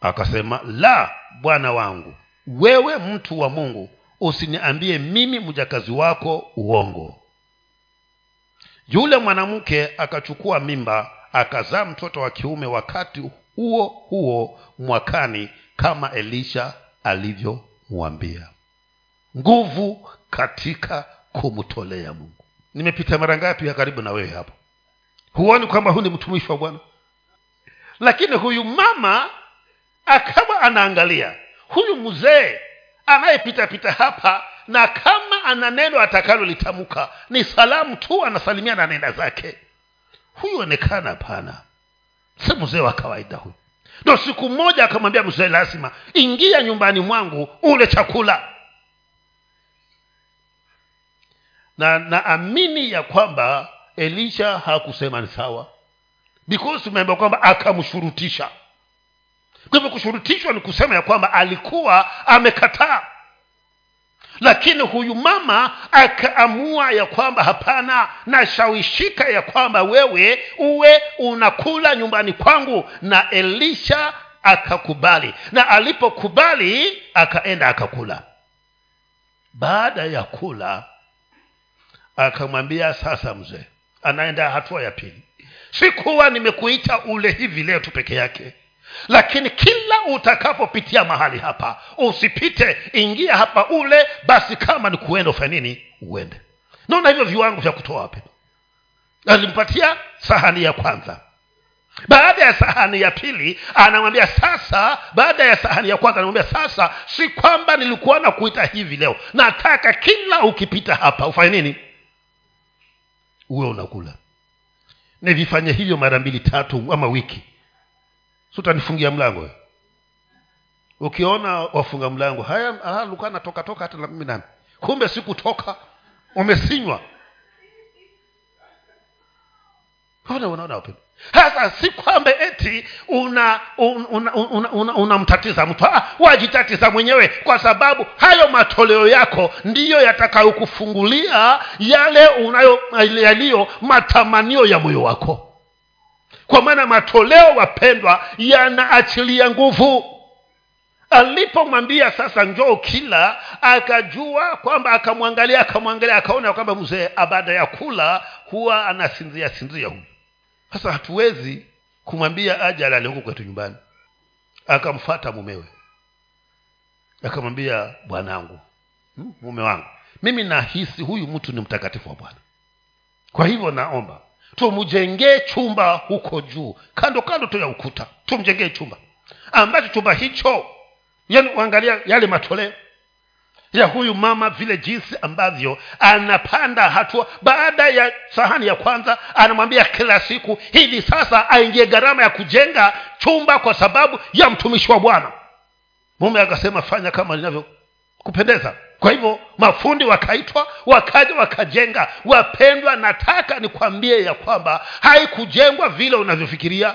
Akasema la bwana wangu wewe mtu wa mungu usiniambie mimi mjakazi wako uongo. Yule mwanamke akachukua mimba akazaa mtoto wa kiume wakati huo huo mwakani kama elisha alivyomwambia. Nguvu katika kumtolea mungu. Nimepita mara ngapi ya karibu na wewe hapo huoni kwamba huu ni mtumishi wa bwana? Lakini huyu mama akawa anaangalia huyu mzee anayepitapita hapa na kama ana neno atakalolitamka ni salamu tu anasalimia na nenda zake. Huyu onekana hapana. Si mzee wa kawaida huyu ndo siku moja akamwambia mzee lazima ingia nyumbani mwangu ule chakula. Na naamini ya kwamba elisha hakusema ni sawa. Because umeambia kwamba akamshurutisha. Kwa hivyo kushurutishwa ni kusema ya kwamba alikuwa amekataa lakini huyu mama akaamua ya kwamba hapana nashawishika ya kwamba wewe uwe unakula nyumbani kwangu. Na elisha akakubali. Na alipokubali akaenda akakula. Baada ya kula akamwambia sasa mzee anaenda hatua ya pili. Sikuwa nimekuita ule hivi leo tu peke yake lakini kila utakapopitia mahali hapa usipite ingia hapa ule basi kama ni kuenda ufanye nini? Uende. Naona hivyo viwango vya kutoa wapi. Alimpatia sahani ya kwanza. Baada ya sahani ya pili anamwambia sasa baada ya sahani ya kwanza anamwambia sasa si kwamba nilikuwa na kuita hivi leo. Nataka kila ukipita hapa ufanye nini? Uwe unakula. Nivifanye hivyo mara mbili tatu ama wiki sutanifungia mlango ukiona wafunga mlango haya luka natoka toka hata na mimi nami kumbe sikutoka. Umesinywa. Ona unaona wapendo sasa si kwamba eti unamtatiza una, una, una, una mtu. Ah, wajitatiza mwenyewe kwa sababu hayo matoleo yako ndiyo yatakayokufungulia yale unayo yaliyo matamanio ya moyo wako kwa maana matoleo wapendwa yanaachilia nguvu. Alipomwambia sasa njoo kila akajua kwamba akamwangalia akamwangalia akaona kwamba mzee baada ya kula huwa anasinzia sinzia huyu. Sasa hatuwezi kumwambia aje alale kwetu nyumbani. Akamfata mumewe. Akamwambia bwanangu hmm, mume wangu mimi nahisi huyu mtu ni mtakatifu wa bwana. Kwa hivyo naomba tumjengee chumba huko juu kando kando tu ya ukuta tumjengee chumba. Ambacho chumba hicho yani uangalia yale matoleo ya huyu mama vile jinsi ambavyo anapanda hatua. Baada ya sahani ya kwanza anamwambia kila siku hivi sasa aingie gharama ya kujenga chumba kwa sababu ya mtumishi wa bwana. Mume akasema fanya kama linavyokupendeza kwa hivyo mafundi wakaitwa wakaja wakajenga. Wapendwa nataka nikwambie ya kwamba haikujengwa vile unavyofikiria.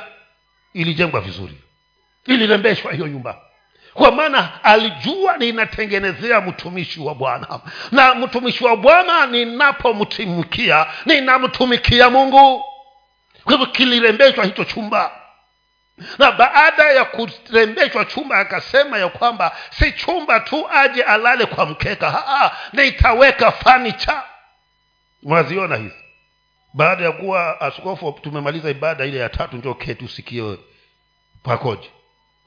Ilijengwa vizuri. Ilirembeshwa hiyo nyumba. Kwa maana alijua ninatengenezea mtumishi wa bwana. Na mtumishi wa bwana ninapomtumikia ninamtumikia mungu. Kwa hivyo kilirembeshwa hicho chumba na baada ya kurembeshwa chumba akasema ya kwamba si chumba tu aje alale kwa mkeka. Nitaweka fanicha mwaziona hizi baada ya kuwa askofu tumemaliza ibada ile ya tatu njo keti usikie pakoje?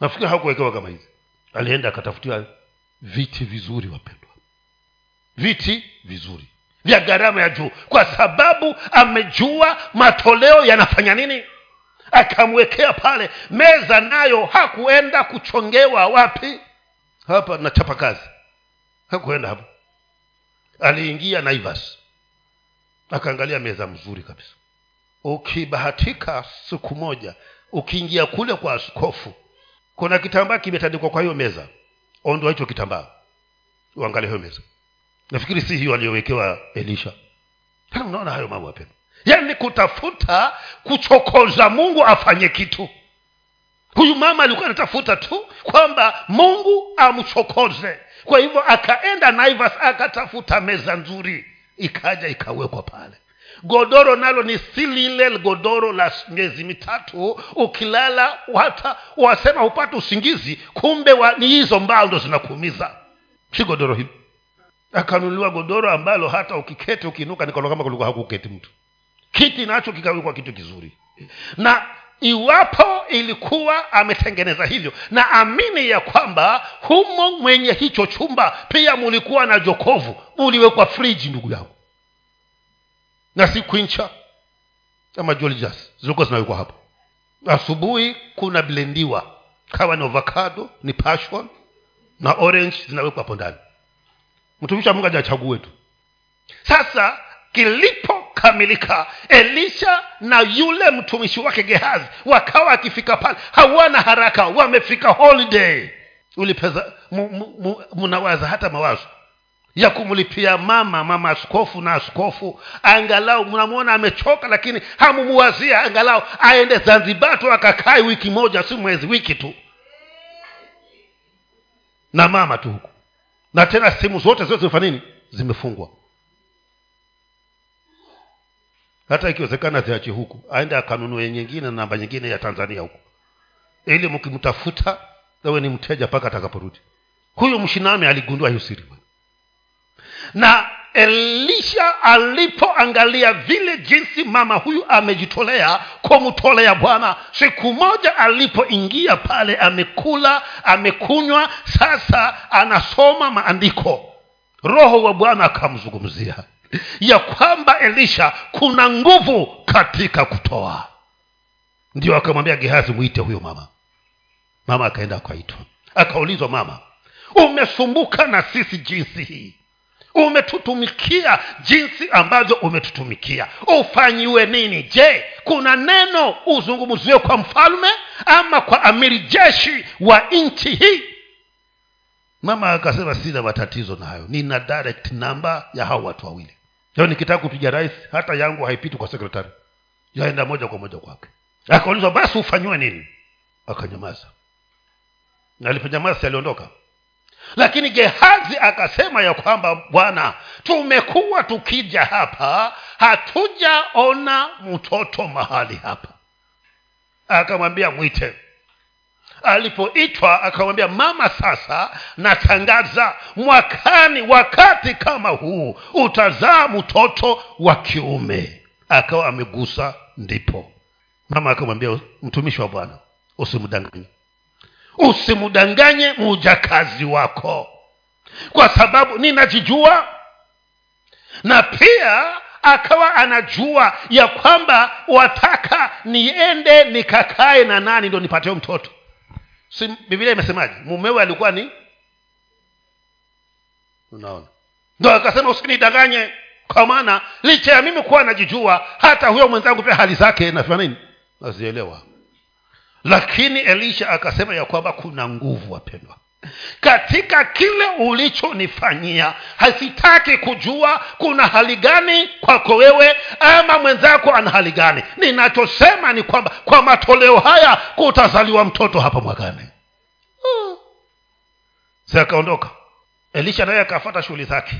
Nafikiri hakuwekewa kama hizi. Alienda akatafutia viti vizuri wapendwa. Viti vizuri. Vya gharama ya juu. Kwa sababu amejua matoleo yanafanya nini akamwekea pale. Meza nayo hakuenda kuchongewa wapi? Hapa nachapa kazi. Hakuenda hapo. Aliingia naivas. Akaangalia meza mzuri kabisa. Ukibahatika siku moja ukiingia kule kwa askofu kuna kitambaa kimetandikwa kwa hiyo meza. Ondoa hicho kitambaa. Uangalie hiyo meza. Nafikiri si hiyo aliyowekewa elisha. Unaona hayo mambo apenda yaani kutafuta kuchokoza mungu afanye kitu. Huyu mama alikuwa anatafuta tu kwamba mungu amchokoze. Kwa hivyo akaenda naivas akatafuta meza nzuri. Ikaja ikawekwa pale. Godoro nalo ni si lile godoro la miezi mitatu. Ukilala hata wasema hupata usingizi kumbe wa, ni hizo mbao ndo zinakuumiza. Si godoro hili akanunuliwa godoro ambalo hata ukiketi ukiinuka nikaona kama kulikuwa hakuketi mtu kiti nacho kikawekwa kitu kizuri. Na iwapo ilikuwa ametengeneza hivyo na amini ya kwamba humo mwenye hicho chumba pia mulikuwa na jokovu uliwekwa friji ndugu yangu. Na si kwincha ama joljas zilikuwa zinawekwa hapo. Asubuhi kuna blendiwa kawa ni avocado ni passion na orange zinawekwa hapo ndani. Mtumishi wa mungu ajachague tu. Sasa kilipokamilika elisha na yule mtumishi wake gehazi wakawa akifika pale. Hawana haraka wamefika holiday. Ulipeza mnawaza hata mawazo ya kumlipia mama mama askofu na askofu. Angalau mnamwona amechoka lakini hamumuwazia. Angalau aende zanzibar tu akakae wiki moja si mwezi wiki tu. Na mama tu huku. Na tena simu zote zote zimefanya nini? Zimefungwa hata ikiwezekana ziache huku aende akanunue nyingine na namba nyingine ya tanzania huku. Ili mkimtafuta awe ni mteja mpaka atakaporudi. Huyu mshinami aligundua hiyo siri. Na elisha alipoangalia vile jinsi mama huyu amejitolea kumtolea bwana siku moja alipoingia pale amekula amekunywa sasa anasoma maandiko. Roho wa bwana akamzungumzia ya kwamba elisha kuna nguvu katika kutoa. Ndio akamwambia gehazi mwite huyo mama. Mama akaenda akaitwa akaulizwa mama umesumbuka na sisi jinsi hii? Umetutumikia jinsi ambavyo umetutumikia. Ufanyiwe nini? Je kuna neno uzungumziwe kwa mfalme ama kwa amiri jeshi wa nchi hii? Mama akasema sina matatizo nayo. Nina direct namba ya hao watu wawili leo nikitaka kupiga rais hata yangu haipiti kwa sekretari yaenda moja kwa moja kwake. Akaulizwa basi ufanyiwe nini? Akanyamaza. Na aliponyamaza aliondoka. Lakini gehazi akasema ya kwamba bwana tumekuwa tukija hapa hatujaona mtoto mahali hapa. Akamwambia mwite alipoitwa akamwambia mama sasa natangaza mwakani wakati kama huu utazaa mtoto wa kiume. Akawa amegusa ndipo. Mama akamwambia mtumishi wa bwana usimdanganye usimdanganye mujakazi wako. Kwa sababu ninajijua na pia akawa anajua ya kwamba wataka niende nikakae na nani ndo nipateo mtoto si bibilia imesemaje? Mumewe alikuwa ni unaona. Ndo akasema usinidanganye. Kwa maana licha ya mimi kuwa najijua hata huyo mwenzangu pia hali zake nafanya nini? Nazielewa. Lakini elisha akasema ya kwamba kuna nguvu wapendwa katika kile ulichonifanyia hasitaki kujua kuna hali gani kwako wewe ama mwenzako ana hali gani. Ninachosema ni kwamba kwa matoleo haya kutazaliwa mtoto hapa mwakani. Hmm. akaondoka. Elisha naye akafata shughuli zake.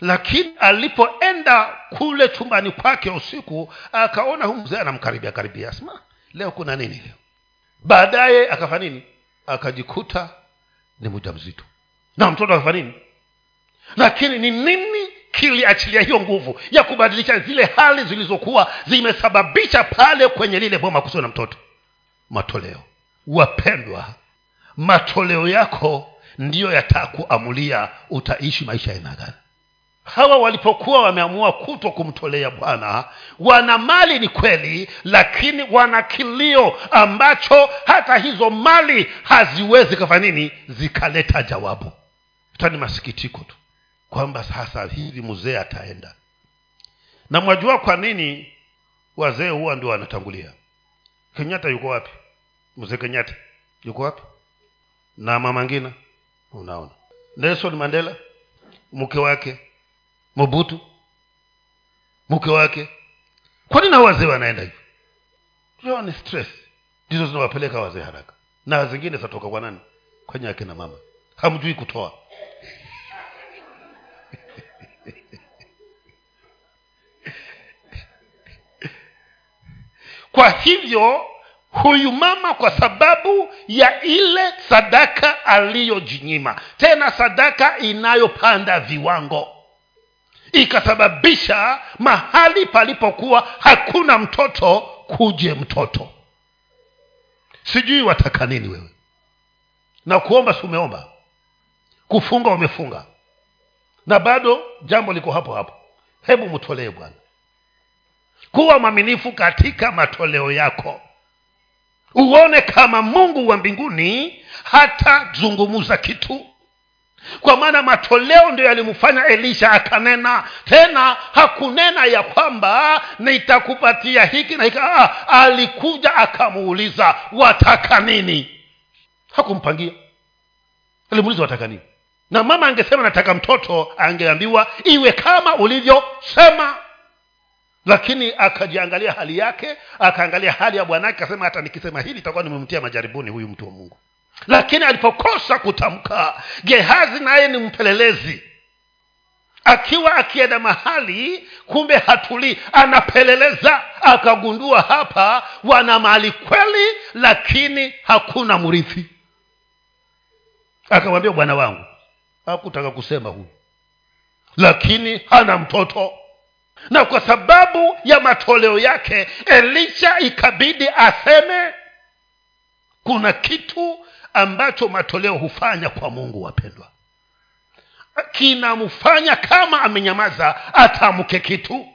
Lakini alipoenda kule chumbani kwake usiku akaona hu mzee anamkaribia karibia. Sma leo kuna nini leo? Baadaye akafanya nini? Akajikuta ni mja mzito na mtoto akafanya nini? Lakini ni nini kiliachilia hiyo nguvu ya kubadilisha zile hali zilizokuwa zimesababisha pale kwenye lile boma kusiwa na mtoto? Matoleo. Wapendwa matoleo yako ndiyo yatakuamulia utaishi maisha aina gani hawa walipokuwa wameamua kuto kumtolea bwana wana mali ni kweli lakini wana kilio ambacho hata hizo mali haziwezi kafanya nini? Zikaleta jawabu. Ta ni masikitiko tu kwamba sasa hivi mzee ataenda. Na mwajua kwa nini wazee huwa ndio wanatangulia? Kenyatta yuko wapi? Mzee kenyatta yuko wapi? Na mama ngina unaona. Nelson mandela mke wake mobutu mke wake. Kwa nini hao wazee wanaenda hivyo? Hiyo ni stress. Ndizo zinawapeleka wazee haraka. Na zingine zatoka kwa nani? Kwenye akina mama. Hamjui kutoa. Kwa hivyo huyu mama kwa sababu ya ile sadaka aliyojinyima. Tena sadaka inayopanda viwango ikasababisha mahali palipokuwa hakuna mtoto kuje mtoto. Sijui wataka nini wewe. Na kuomba si umeomba? Kufunga umefunga. Na bado jambo liko hapo hapo. Hebu mtolee bwana. Kuwa mwaminifu katika matoleo yako. Uone kama mungu wa mbinguni hatazungumza kitu kwa maana matoleo ndio yalimfanya elisha akanena. Tena hakunena ya kwamba nitakupatia hiki na hiki. Ah, alikuja akamuuliza wataka nini? Hakumpangia. Alimuuliza wataka nini? Na mama angesema nataka mtoto angeambiwa iwe kama ulivyosema. Lakini akajiangalia hali yake akaangalia hali ya bwanake akasema hata nikisema hili itakuwa nimemtia majaribuni huyu mtu wa mungu lakini alipokosa kutamka gehazi naye ni mpelelezi. Akiwa akienda mahali kumbe hatulii anapeleleza akagundua hapa wana mali kweli lakini hakuna mrithi. Akamwambia bwana wangu hakutaka kusema huyu lakini hana mtoto. Na kwa sababu ya matoleo yake elisha ikabidi aseme kuna kitu ambacho matoleo hufanya kwa mungu wapendwa. Kinamfanya kama amenyamaza atamke kitu.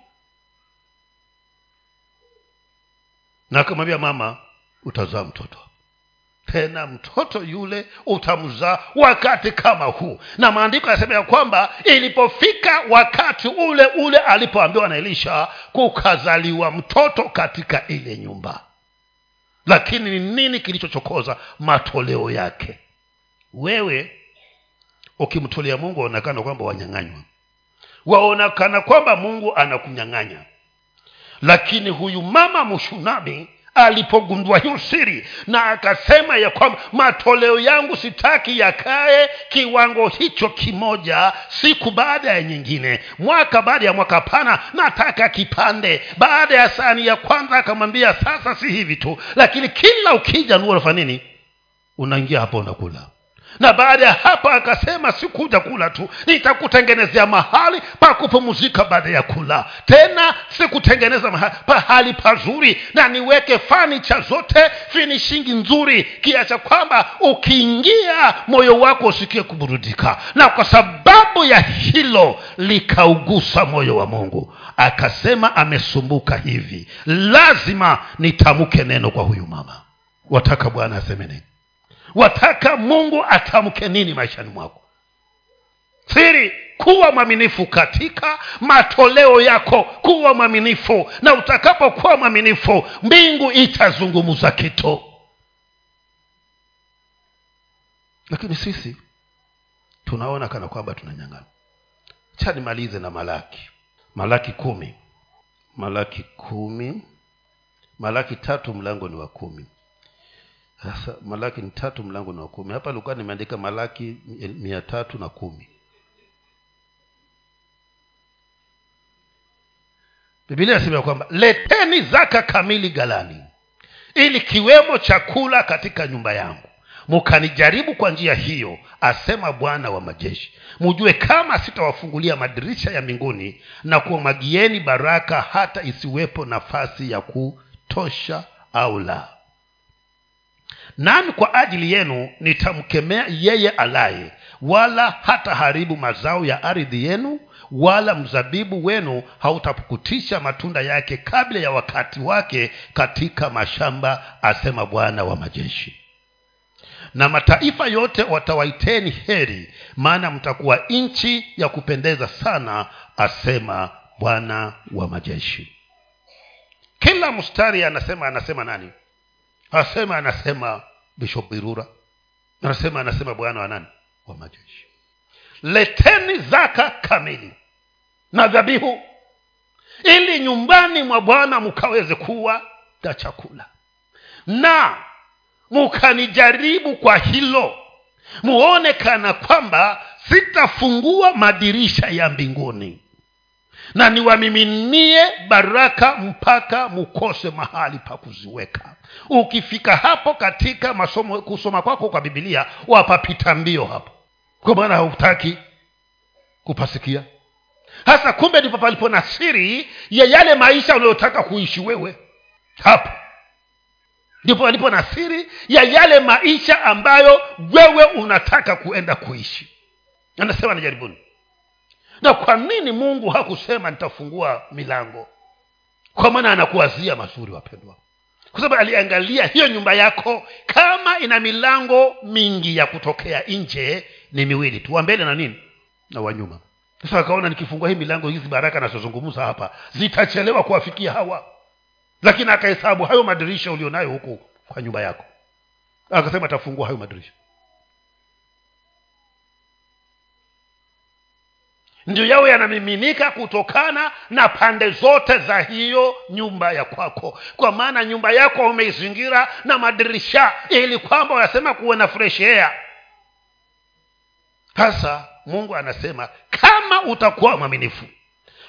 Na akamwambia mama utazaa mtoto. Tena mtoto yule utamzaa wakati kama huu. Na maandiko yanasema ya kwamba ilipofika wakati ule ule alipoambiwa na elisha kukazaliwa mtoto katika ile nyumba lakini ni nini kilichochokoza matoleo yake? Wewe ukimtolea mungu waonekana kwamba wanyang'anywa. Waonekana kwamba mungu anakunyang'anya. Lakini huyu mama mshunami alipogundua hiyo siri na akasema ya kwamba matoleo yangu sitaki yakae kiwango hicho kimoja siku baada ya nyingine. Mwaka baada ya mwaka pana nataka kipande. Baada ya sani ya kwanza akamwambia sasa si hivi tu lakini kila ukija nuo unafanya nini? Unaingia hapo unakula na baada ya hapo akasema sikuja kula tu nitakutengenezea mahali pa kupumzika baada ya kula. Tena sikutengeneza mahali, pahali pazuri na niweke fanicha zote finishingi nzuri kiacha kwamba ukiingia moyo wako usikie kuburudika. Na kwa sababu ya hilo likaugusa moyo wa mungu. Akasema amesumbuka hivi lazima nitamke neno kwa huyu mama. Wataka bwana aseme nini wataka mungu atamke nini maishani mwako? Siri kuwa mwaminifu katika matoleo yako. Kuwa mwaminifu. Na utakapokuwa mwaminifu mbingu itazungumza kitu lakini sisi tunaona kana kwamba tunanyang'ana cha nimalize na malaki. Malaki kumi. Malaki kumi. Malaki tatu mlango ni wa kumi sasa malaki ni tatu mlango ni wa kumi. Hapa likuwa nimeandika malaki mia tatu na kumi. Bibilia inasema kwamba leteni zaka kamili galani ili kiwemo chakula katika nyumba yangu. Mukanijaribu kwa njia hiyo asema bwana wa majeshi. Mujue kama sitawafungulia madirisha ya mbinguni na kuwamagieni baraka hata isiwepo nafasi ya kutosha au la nami kwa ajili yenu nitamkemea yeye alaye wala hataharibu mazao ya ardhi yenu wala mzabibu wenu hautapukutisha matunda yake kabla ya wakati wake katika mashamba asema bwana wa majeshi. Na mataifa yote watawaiteni heri maana mtakuwa nchi ya kupendeza sana asema bwana wa majeshi. Kila mstari anasema anasema nani? Asema anasema bishop birura. Anasema anasema bwana wa nani? Wa majeshi. Leteni zaka kamili na dhabihu ili nyumbani mwa bwana mkaweze kuwa na chakula. Na mukanijaribu kwa hilo muone kana kwamba sitafungua madirisha ya mbinguni na niwamiminie baraka mpaka mukose mahali pa kuziweka. Ukifika hapo katika masomo kusoma kwako kwa bibilia wapapita mbio hapo. Kwa maana hautaki kupasikia. Hasa kumbe ndipo palipo na siri ya yale maisha unayotaka kuishi wewe. Hapo. Ndipo palipo na siri ya yale maisha ambayo wewe unataka kuenda kuishi. Anasema ni jaribuni na kwa nini mungu hakusema nitafungua milango kwa maana anakuwazia mazuri wapendwa. Kwa sababu aliangalia hiyo nyumba yako kama ina milango mingi ya kutokea nje ni miwili tu wa mbele na nini? Na wanyuma sasa akaona nikifungua hii milango hizi baraka nazozungumza hapa zitachelewa kuwafikia hawa. Lakini akahesabu hayo madirisha ulionayo huku kwa nyumba yako. Akasema atafungua hayo madirisha ndio yawe yanamiminika kutokana na pande zote za hiyo nyumba ya kwako. Kwa maana nyumba yako umeizingira na madirisha ili kwamba wanasema kuwe na fresh air. Sasa mungu anasema kama utakuwa mwaminifu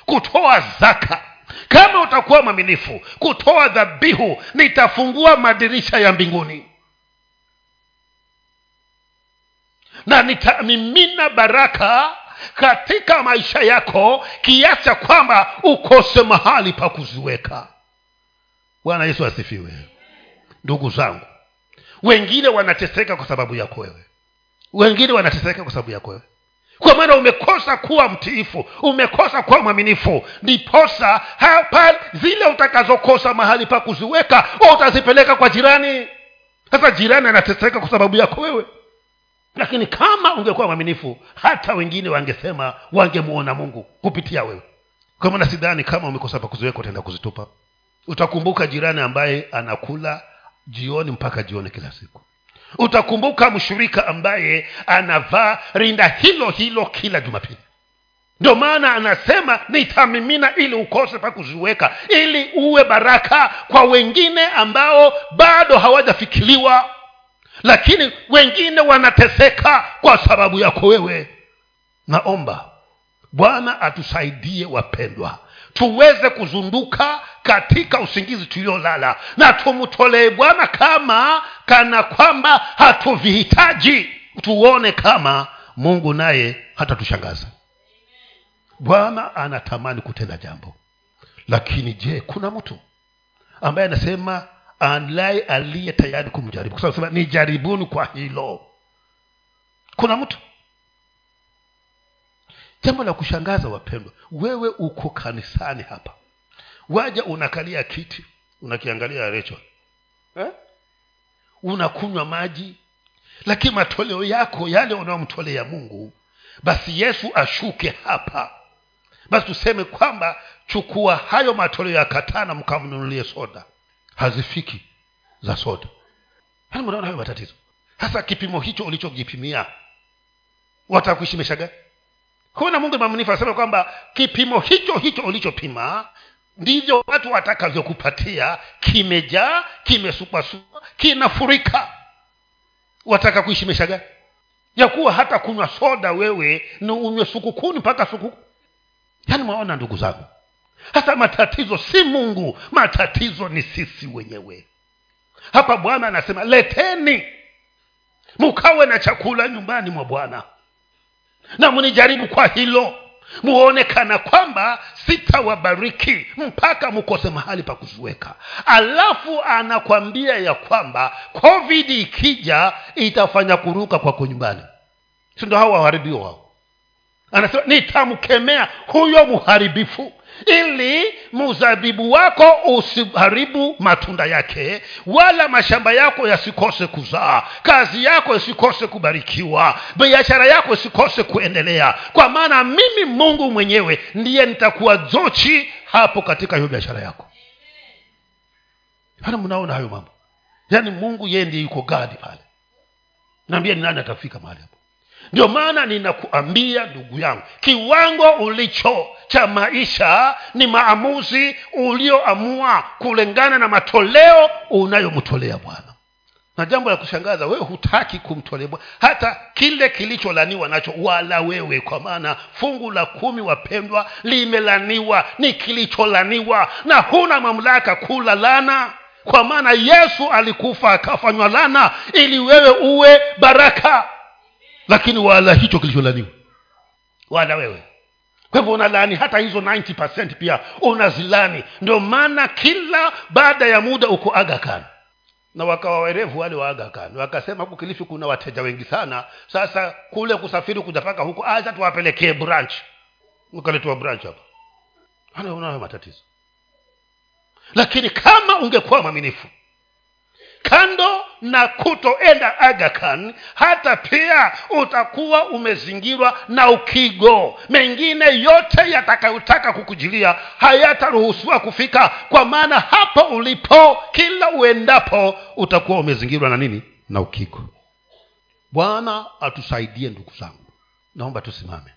kutoa zaka. Kama utakuwa mwaminifu kutoa dhabihu nitafungua madirisha ya mbinguni. Na nitamimina baraka katika maisha yako kiasi cha kwamba ukose mahali pa kuziweka. Bwana yesu asifiwe. Ndugu zangu wengine wanateseka kwa sababu yako wewe. Wengine wanateseka kwa sababu yako wewe. Kwa maana umekosa kuwa mtiifu umekosa kuwa mwaminifu ndiposa hapa zile utakazokosa mahali pa kuziweka utazipeleka kwa jirani. Sasa jirani anateseka kwa sababu yako wewe lakini kama ungekuwa mwaminifu hata wengine wangesema wangemwona mungu kupitia wewe. Kwa maana sidhani kama umekosa pakuziweka utaenda kuzitupa. Utakumbuka jirani ambaye anakula jioni mpaka jioni kila siku. Utakumbuka mshirika ambaye anavaa rinda hilo hilo kila jumapili. Ndio maana anasema nitamimina ili ukose pa kuziweka ili uwe baraka kwa wengine ambao bado hawajafikiliwa lakini wengine wanateseka kwa sababu yako wewe. Naomba bwana atusaidie wapendwa. Tuweze kuzunduka katika usingizi tuliolala. Na tumtolee bwana kama kana kwamba hatuvihitaji. Tuone kama mungu naye hatatushangaza. Bwana anatamani kutenda jambo. Lakini je kuna mtu ambaye anasema alaye aliye tayari kumjaribu. Kwa sababu ni jaribuni kwa hilo. Kuna mtu? Jambo la kushangaza wapendwa wewe uko kanisani hapa. Waja unakalia kiti unakiangalia recho eh? unakunywa maji lakini matoleo yako yale unayomtolea mungu basi yesu ashuke hapa. Basi tuseme kwamba chukua hayo matoleo ya katana mkamnunulie soda hazifiki za soda. Yaani mnaona hayo matatizo. Hasa kipimo hicho ulichojipimia watakuishimesha gani? Kuna mungu mamnifu anasema kwamba kipimo hicho hicho ulichopima ndivyo watu watakavyokupatia. Kimejaa kimesukwasukwa kinafurika. Wataka kuishi maisha gani? Ya kuwa hata kunywa soda wewe ni unywe sukukuni mpaka sukuku yaani mwaona ndugu zangu hasa matatizo si mungu matatizo ni sisi wenyewe. Hapa bwana anasema leteni mukawe na chakula nyumbani mwa bwana. Na mnijaribu kwa hilo muonekana kwamba sitawabariki mpaka mkose mahali pa kuziweka. Alafu anakwambia ya kwamba covid ikija itafanya kuruka kwako nyumbani. Sindo hao waharibiwa hao anasema nitamkemea huyo mharibifu ili mzabibu wako usiharibu matunda yake wala mashamba yako yasikose kuzaa kazi yako isikose kubarikiwa biashara yako isikose kuendelea. Kwa maana mimi mungu mwenyewe ndiye nitakuwa zochi hapo katika hiyo biashara yako. Hana mnaona hayo mambo? Yaani mungu yeye ndiye yuko gadi pale. Naambia ni nani atafika mahali hapo ndio maana ninakuambia ndugu yangu kiwango ulicho cha maisha ni maamuzi ulioamua kulingana na matoleo unayomtolea bwana. Na jambo la kushangaza wewe hutaki kumtolea bwana. Hata kile kilicholaniwa nacho wala wewe kwa maana fungu la kumi wapendwa limelaniwa ni kilicholaniwa na huna mamlaka kula lana. Kwa maana yesu alikufa akafanywa lana ili wewe uwe baraka lakini wala hicho kilicholaniwa wala wewe. Kwa hivyo unalaani hata hizo 90 pia. Unazilani. Ndio maana kila baada ya muda uko agakan na wakawa werevu wale wa agakan wakasema huku kilifi kuna wateja wengi sana. Sasa kule kusafiri kuja paka huku acha tuwapelekee branch ukaletwa branch hapa. Unayo matatizo. Lakini kama ungekuwa mwaminifu kando na kutoenda agakan hata pia utakuwa umezingirwa na ukigo. Mengine yote yatakayotaka kukujilia hayataruhusiwa kufika kwa maana hapo ulipo kila uendapo utakuwa umezingirwa na nini? Na ukigo. Bwana atusaidie ndugu zangu. Naomba tusimame